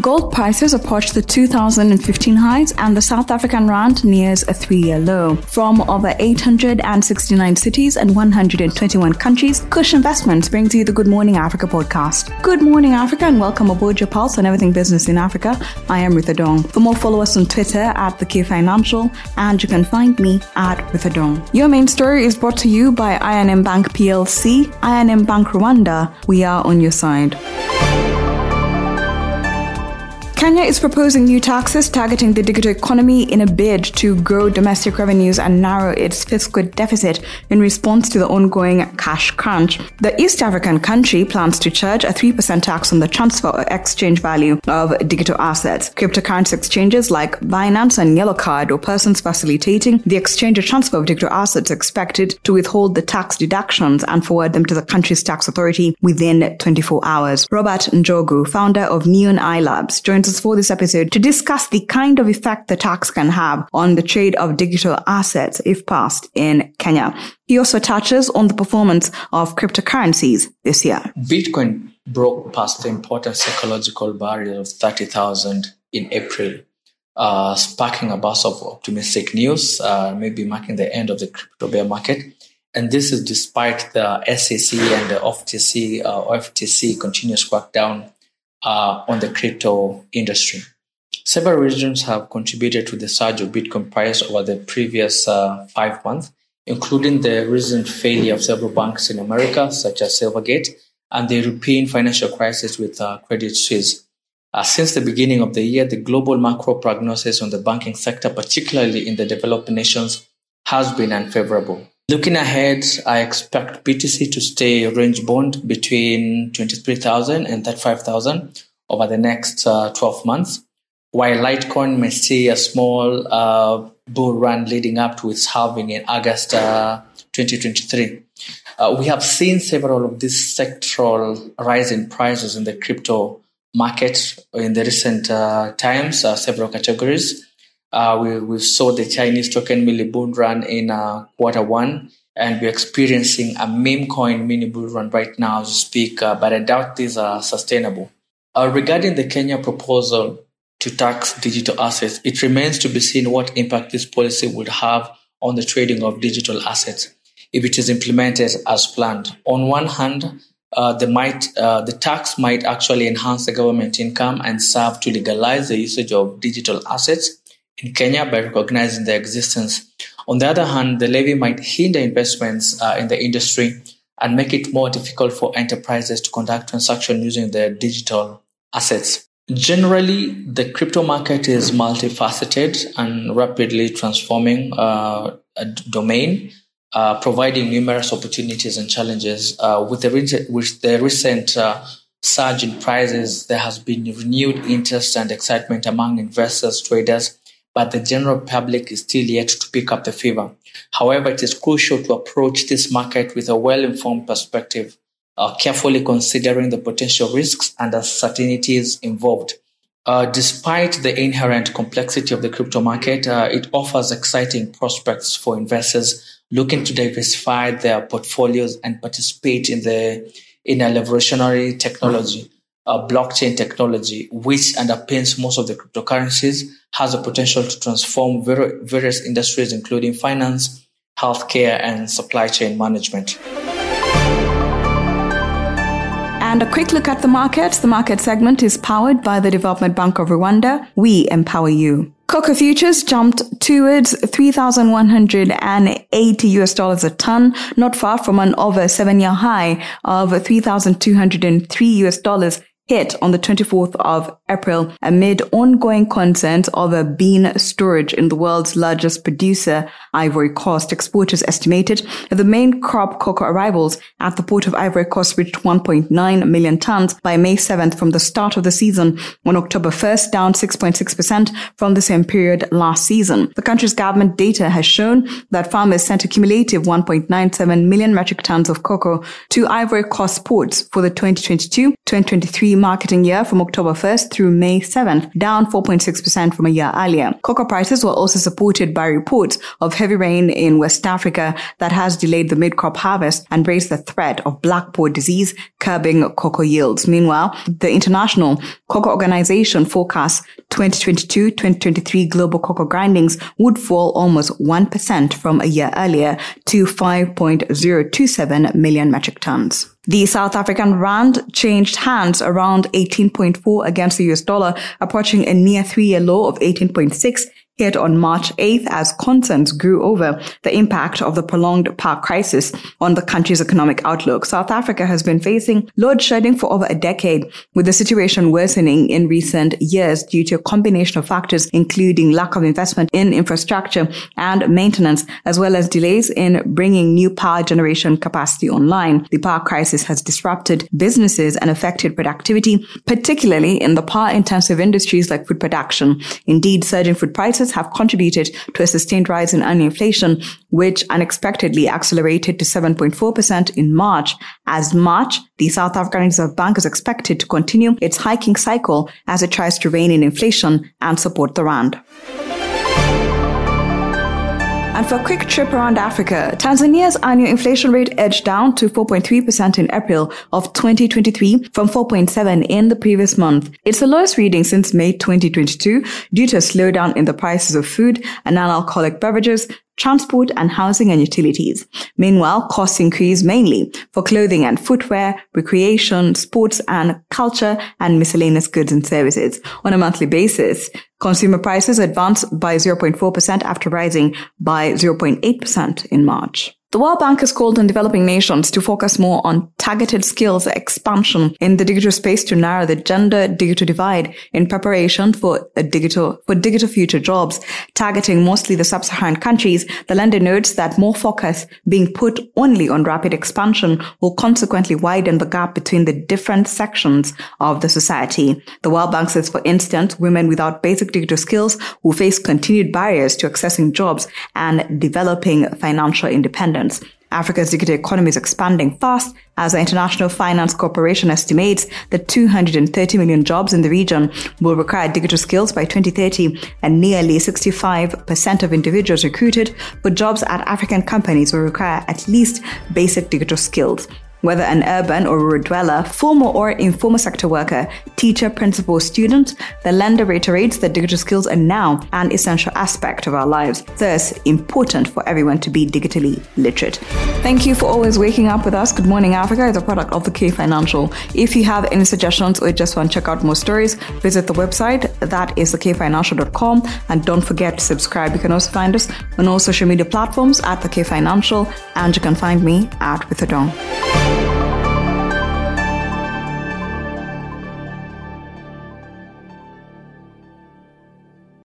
Gold prices approach the 2015 highs and the South African rand nears a three-year low. From over 869 cities and 121 countries, Kush Investments brings you the Good Morning Africa podcast. Good morning, Africa, and welcome aboard your pulse on everything business in Africa. I am Ruth Adong. For more, follow us on Twitter at The K Financial, and you can find me at Ruth Adong. Your main story is brought to you by I&M Bank PLC, I&M Bank Rwanda. We are on your side. Kenya is proposing new taxes targeting the digital economy in a bid to grow domestic revenues and narrow its fiscal deficit in response to the ongoing cash crunch. The East African country plans to charge a 3% tax on the transfer or exchange value of digital assets. Cryptocurrency exchanges like Binance and Yellow Card or persons facilitating the exchange or transfer of digital assets expected to withhold the tax deductions and forward them to the country's tax authority within 24 hours. Robert Njogu, founder of Neon Eye Labs, joins for this episode to discuss the kind of effect the tax can have on the trade of digital assets if passed in Kenya. He also touches on the performance of cryptocurrencies this year. Bitcoin broke past the important psychological barrier of 30,000 in April, uh, sparking a burst of optimistic news, uh, maybe marking the end of the crypto bear market. And this is despite the SEC and the FTC, uh, continuous crackdown uh, on the crypto industry. Several regions have contributed to the surge of Bitcoin price over the previous uh, five months, including the recent failure of several banks in America, such as Silvergate, and the European financial crisis with uh, Credit Suisse. Uh, since the beginning of the year, the global macro prognosis on the banking sector, particularly in the developed nations, has been unfavorable. Looking ahead, I expect BTC to stay range bound between 23,000 and 35,000 over the next uh, 12 months, while Litecoin may see a small uh, bull run leading up to its halving in August uh, 2023. Uh, we have seen several of these sectoral rise in prices in the crypto market in the recent uh, times, uh, several categories. Uh, we, we saw the Chinese token mini bull run in uh, quarter one, and we're experiencing a meme coin mini bull run right now as we speak, uh, but I doubt these are sustainable. Uh, regarding the Kenya proposal to tax digital assets, it remains to be seen what impact this policy would have on the trading of digital assets if it is implemented as planned. On one hand, uh, the, might, uh, the tax might actually enhance the government income and serve to legalize the usage of digital assets in Kenya by recognizing their existence. On the other hand, the levy might hinder investments uh, in the industry and make it more difficult for enterprises to conduct transactions using their digital assets. Generally, the crypto market is multifaceted and rapidly transforming uh, domain, uh, providing numerous opportunities and challenges. Uh, with, the re- with the recent uh, surge in prices, there has been renewed interest and excitement among investors, traders, but the general public is still yet to pick up the fever. However, it is crucial to approach this market with a well-informed perspective, uh, carefully considering the potential risks and uncertainties involved. Uh, despite the inherent complexity of the crypto market, uh, it offers exciting prospects for investors looking to diversify their portfolios and participate in the in a revolutionary technology uh, blockchain technology, which underpins most of the cryptocurrencies, has the potential to transform ver- various industries, including finance, healthcare, and supply chain management. And a quick look at the market. The market segment is powered by the Development Bank of Rwanda. We empower you. Cocoa futures jumped towards 3,180 US dollars a ton, not far from an over seven year high of 3,203 US dollars hit on the 24th of April amid ongoing concerns over bean storage in the world's largest producer, Ivory Coast. Exporters estimated that the main crop cocoa arrivals at the port of Ivory Coast reached 1.9 million tons by May 7th from the start of the season on October 1st, down 6.6% from the same period last season. The country's government data has shown that farmers sent a cumulative 1.97 million metric tons of cocoa to Ivory Coast ports for the 2022-2023 marketing year from October 1st through May 7th, down 4.6% from a year earlier. Cocoa prices were also supported by reports of heavy rain in West Africa that has delayed the mid-crop harvest and raised the threat of black pod disease, curbing cocoa yields. Meanwhile, the International Cocoa Organization forecasts 2022-2023 global cocoa grindings would fall almost 1% from a year earlier to 5.027 million metric tons. The South African rand changed hands around 18.4 against the US dollar, approaching a near three-year low of 18.6 hit on March 8th as concerns grew over the impact of the prolonged power crisis on the country's economic outlook. South Africa has been facing load shedding for over a decade, with the situation worsening in recent years due to a combination of factors, including lack of investment in infrastructure and maintenance, as well as delays in bringing new power generation capacity online. The power crisis has disrupted businesses and affected productivity, particularly in the power intensive industries like food production. Indeed, surging food prices have contributed to a sustained rise in annual inflation, which unexpectedly accelerated to 7.4% in March. As March, the South African Reserve Bank is expected to continue its hiking cycle as it tries to rein in inflation and support the rand. And for a quick trip around Africa, Tanzania's annual inflation rate edged down to 4.3% in April of 2023 from 4.7 in the previous month. It's the lowest reading since May 2022 due to a slowdown in the prices of food and non-alcoholic beverages, transport and housing and utilities. Meanwhile, costs increase mainly for clothing and footwear, recreation, sports and culture, and miscellaneous goods and services. On a monthly basis, consumer prices advanced by 0.4% after rising by 0.8% in March. The World Bank has called on developing nations to focus more on targeted skills expansion in the digital space to narrow the gender digital divide in preparation for a digital, for digital future jobs. Targeting mostly the sub-Saharan countries, the lender notes that more focus being put only on rapid expansion will consequently widen the gap between the different sections of the society. The World Bank says, for instance, women without basic digital skills will face continued barriers to accessing jobs and developing financial independence. Africa's digital economy is expanding fast as the International Finance Corporation estimates that 230 million jobs in the region will require digital skills by 2030 and nearly 65% of individuals recruited for jobs at African companies will require at least basic digital skills whether an urban or rural dweller, formal or informal sector worker, teacher, principal, student, the lender reiterates that digital skills are now an essential aspect of our lives, thus important for everyone to be digitally literate. Thank you for always waking up with us. Good Morning Africa is a product of the K Financial. If you have any suggestions or just want to check out more stories, visit the website. That is thekfinancial.com. And don't forget to subscribe. You can also find us on all social media platforms at the K Financial, and you can find me at Ruth Adong.